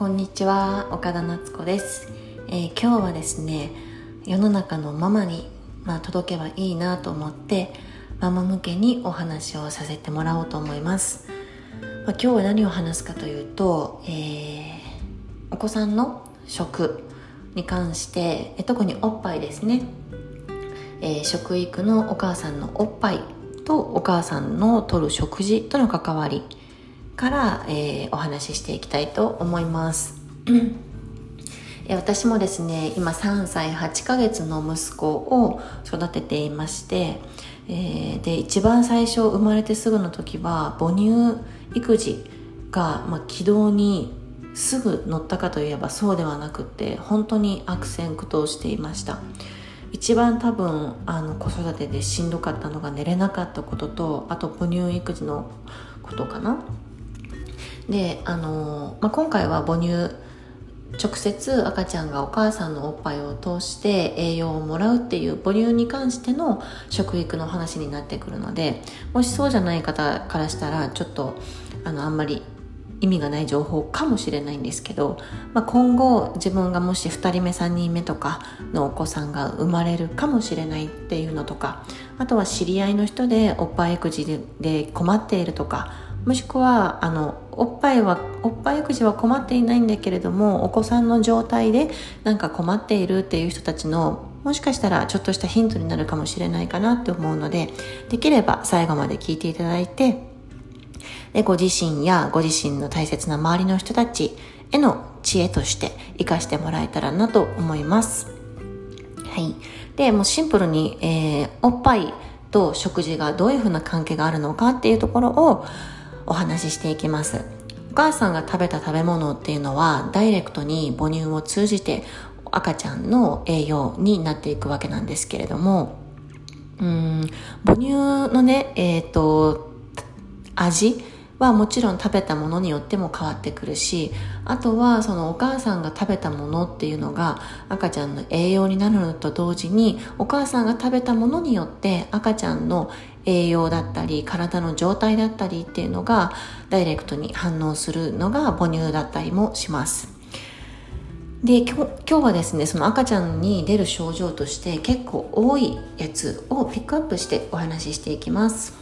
こんにちは岡田夏子です、えー、今日はですね世の中のママに、まあ、届けばいいなと思ってママ向けにお話をさせてもらおうと思います、まあ、今日は何を話すかというと、えー、お子さんの食に関してえ特におっぱいですね、えー、食育のお母さんのおっぱいとお母さんのとる食事との関わり。から、えー、お話ししていきたいと思います。私もですね今3歳8ヶ月の息子を育てていまして、えー、で一番最初生まれてすぐの時は母乳育児が、まあ、軌道にすぐ乗ったかといえばそうではなくて本当に悪戦苦闘していました。一番多分あの子育てでしんどかったのが寝れなかったこととあと母乳育児のことかな。であの、まあ、今回は母乳直接赤ちゃんがお母さんのおっぱいを通して栄養をもらうっていう母乳に関しての食育の話になってくるのでもしそうじゃない方からしたらちょっとあのあんまり意味がない情報かもしれないんですけど、まあ、今後自分がもし2人目3人目とかのお子さんが生まれるかもしれないっていうのとかあとは知り合いの人でおっぱい育児で困っているとかもしくはあのおっぱいはおっぱい育児は困っていないんだけれどもお子さんの状態でなんか困っているっていう人たちのもしかしたらちょっとしたヒントになるかもしれないかなって思うのでできれば最後まで聞いていただいてでご自身やご自身の大切な周りの人たちへの知恵として活かしてもらえたらなと思います。はい。で、もうシンプルに、えー、おっぱいと食事がどういうふうな関係があるのかっていうところをお話ししていきます。お母さんが食べた食べ物っていうのはダイレクトに母乳を通じて赤ちゃんの栄養になっていくわけなんですけれども、うん、母乳のね、えっ、ー、と、味はもちろん食べたものによっても変わってくるしあとはそのお母さんが食べたものっていうのが赤ちゃんの栄養になるのと同時にお母さんが食べたものによって赤ちゃんの栄養だったり体の状態だったりっていうのがダイレクトに反応するのが母乳だったりもします。で今日はですねその赤ちゃんに出る症状として結構多いやつをピックアップしてお話ししていきます。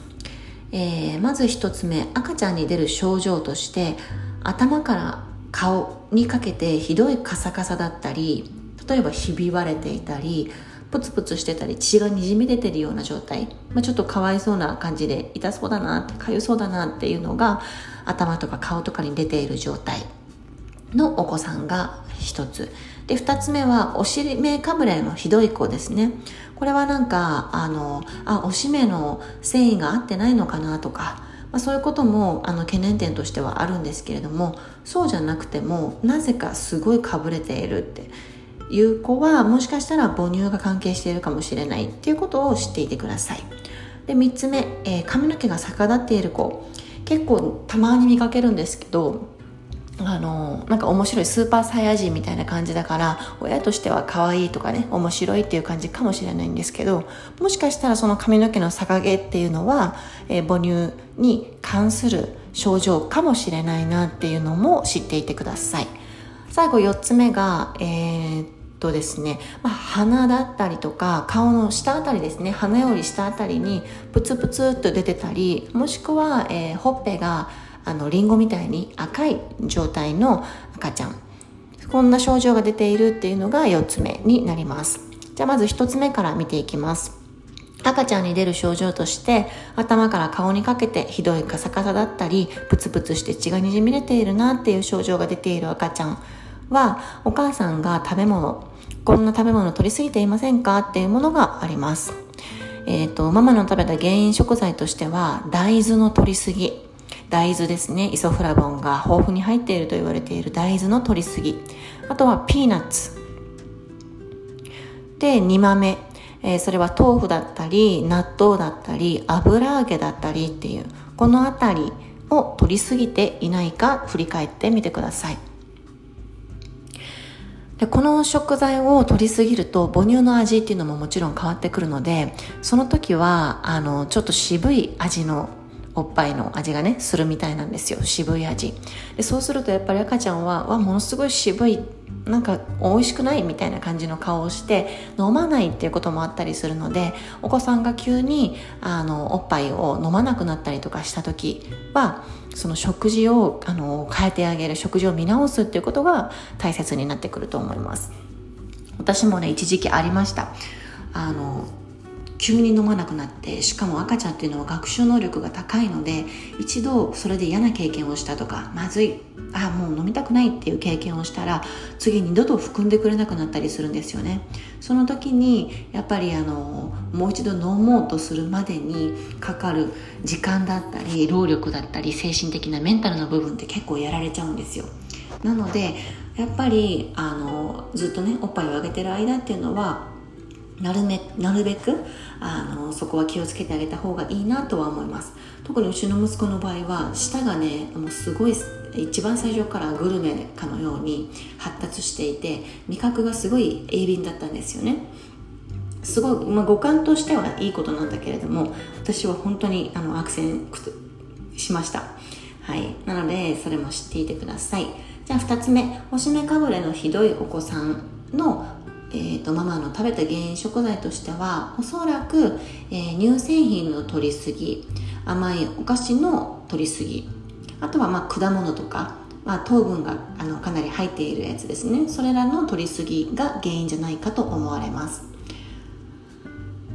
えー、まず一つ目赤ちゃんに出る症状として頭から顔にかけてひどいカサカサだったり例えばひび割れていたりプツプツしてたり血がにじみ出てるような状態、まあ、ちょっとかわいそうな感じで痛そうだなってかゆそうだなっていうのが頭とか顔とかに出ている状態。のお子さんが一つ。で二つ目はお尻目かぶれのひどい子ですね。これはなんかあのあおしめの繊維が合ってないのかなとか、まあ、そういうこともあの懸念点としてはあるんですけれどもそうじゃなくてもなぜかすごいかぶれているっていう子はもしかしたら母乳が関係しているかもしれないっていうことを知っていてください。で3つ目、えー、髪の毛が逆立っている子。結構たまに見かけるんですけどあのなんか面白いスーパーサイヤ人みたいな感じだから親としては可愛いとかね面白いっていう感じかもしれないんですけどもしかしたらその髪の毛の逆毛っていうのは、えー、母乳に関する症状かもしれないなっていうのも知っていてください。最後4つ目がえー、っとですね、まあ、鼻だったりとか顔の下あたりですね鼻より下あたりにプツプツっと出てたりもしくは、えー、ほっぺがあのリンゴみたいに赤い状態の赤ちゃん。こんな症状が出ているっていうのが4つ目になります。じゃあまず1つ目から見ていきます。赤ちゃんに出る症状として頭から顔にかけてひどいカサカサだったりプツプツして血がにじみ出ているなっていう症状が出ている赤ちゃんはお母さんが食べ物こんな食べ物取りすぎていませんかっていうものがあります。えっ、ー、とママの食べた原因食材としては大豆の取りすぎ。大豆ですね。イソフラボンが豊富に入っていると言われている大豆の取りすぎ。あとはピーナッツ。で煮豆、えー、それは豆腐だったり納豆だったり油揚げだったりっていうこの辺りを取りすぎていないか振り返ってみてください。でこの食材を取りすぎると母乳の味っていうのももちろん変わってくるのでその時はあのちょっと渋い味のおっぱいの味がねするみたいなんですよ。渋い味。でそうするとやっぱり赤ちゃんはわものすごい渋いなんか美味しくないみたいな感じの顔をして飲まないっていうこともあったりするのでお子さんが急にあのおっぱいを飲まなくなったりとかした時はその食事をあの変えてあげる食事を見直すっていうことが大切になってくると思います。私もね一時期ありました。あの急に飲まなくなってしかも赤ちゃんっていうのは学習能力が高いので一度それで嫌な経験をしたとかまずいあもう飲みたくないっていう経験をしたら次二度と含んでくれなくなったりするんですよね。その時にやっぱりあのもう一度飲もうとするまでにかかる時間だったり労力だったり精神的なメンタルの部分って結構やられちゃうんですよ。なのでやっぱりあのずっとねおっぱいをあげてる間っていうのはなるめなるべくあのそこは気をつけてあげた方がいいなとは思います。特にうちの息子の場合は舌がねもうすごい一番最初からグルメかのように発達していて味覚がすごい鋭敏だったんですよね。すごい、まあ、五感としてはいいことなんだけれども私は本当にあの悪戦しました。はい。なのでそれも知っていてください。じゃあ2つ目。星目かぶれのひどいお子さんのえーと、ママの食べた原因食材としてはおそらく、えー、乳製品の摂りすぎ甘いお菓子の摂りすぎあとはまあ果物とか、まあ、糖分があのかなり入っているやつですね。それらの摂りすぎが原因じゃないかと思われます、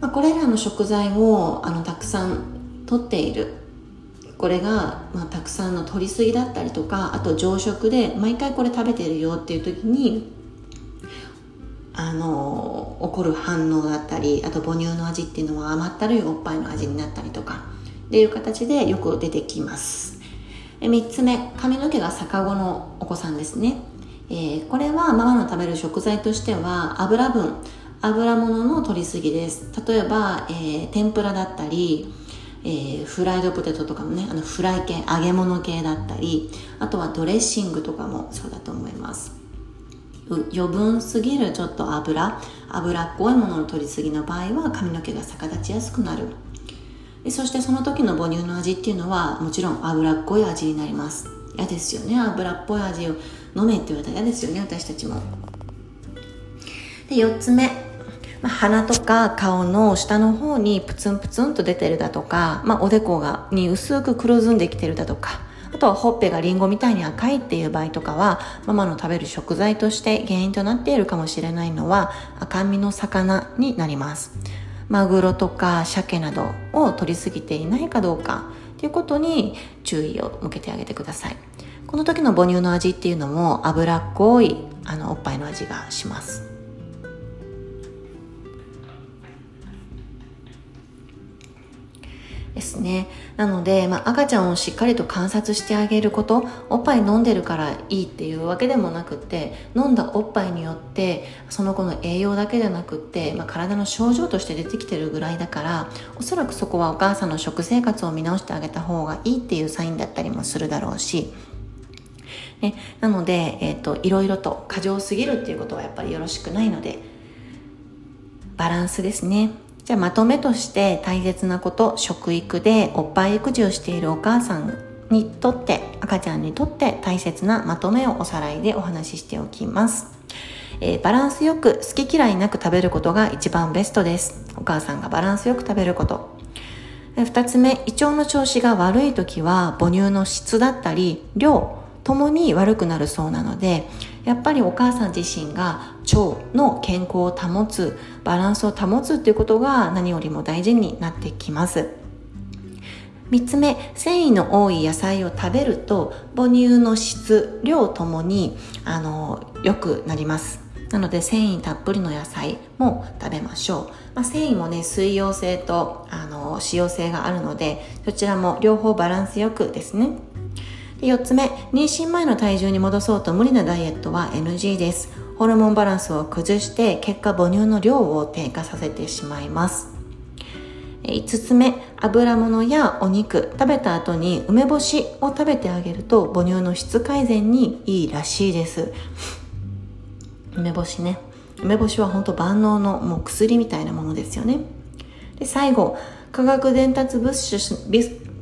まあ、これらの食材をあのたくさん摂っている。これが、まあ、たくさんの摂りすぎだったりとかあと常食で毎回これ食べてるよっていう時にあの起こる反応だったりあと母乳の味っていうのは甘ったるいおっぱいの味になったりとかっていう形でよく出てきます。3つ目髪の毛が逆子のお子さんですね、えー、これはママの食べる食材としては油分油物の取りすぎです。例えば、えー、天ぷらだったりえー、フライドポテトとかもねあのフライ系揚げ物系だったりあとはドレッシングとかもそうだと思います。余分すぎるちょっと油油っこいものの取りすぎの場合は髪の毛が逆立ちやすくなる。そしてその時の母乳の味っていうのはもちろん脂っこい味になります。嫌ですよね。脂っぽい味を飲めって言われたら嫌ですよね私たちも。で4つ目、ま、鼻とか顔の下の方にプツンプツンと出てるだとか、まあ、おでこがに薄く黒ずんできてるだとか。とほっぺがリンゴみたいに赤いっていう場合とかはママの食べる食材として原因となっているかもしれないのは赤身の魚になります。マグロとか鮭などを取りすぎていないかどうかということに注意を向けてあげてください。この時の母乳の味っていうのも脂っこいあのおっぱいの味がします。ですね。なので、まあ、赤ちゃんをしっかりと観察してあげること、おっぱい飲んでるからいいっていうわけでもなくって、飲んだおっぱいによって、その子の栄養だけじゃなくって、まあ、体の症状として出てきてるぐらいだから、おそらくそこはお母さんの食生活を見直してあげた方がいいっていうサインだったりもするだろうし、ね、なので、えっ、ー、と、いろいろと過剰すぎるっていうことはやっぱりよろしくないので、バランスですね。じゃあまとめとして大切なこと、食育でおっぱい育児をしているお母さんにとって、赤ちゃんにとって大切なまとめをおさらいでお話ししておきます。えー、バランスよく好き嫌いなく食べることが一番ベストです。お母さんがバランスよく食べること。二つ目、胃腸の調子が悪い時は母乳の質だったり量ともに悪くなるそうなので、やっぱりお母さん自身が腸の健康を保つバランスを保つっていうことが何よりも大事になってきます。3つ目繊維の多い野菜を食べると母乳の質量ともにあの良くなります。なので繊維たっぷりの野菜も食べましょう、まあ、繊維もね水溶性とあの脂溶性があるのでそちらも両方バランスよくですね。4つ目、妊娠前の体重に戻そうと無理なダイエットは NG です。ホルモンバランスを崩して結果母乳の量を低下させてしまいます。5つ目、油物やお肉、食べた後に梅干しを食べてあげると母乳の質改善にいいらしいです。梅干しね。梅干しは本当万能のもう薬みたいなものですよね。で、最後、化学伝達物質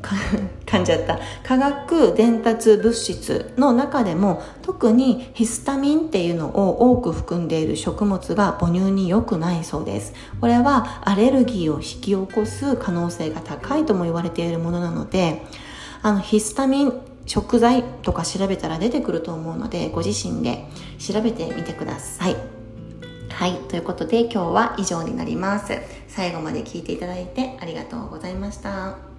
噛んじゃった。化学伝達物質の中でも特にヒスタミンっていうのを多く含んでいる食物が母乳に良くないそうです。これはアレルギーを引き起こす可能性が高いとも言われているものなのであのヒスタミン食材とか調べたら出てくると思うのでご自身で調べてみてください。はいということで今日は以上になります。最後まで聞いていただいてありがとうございました。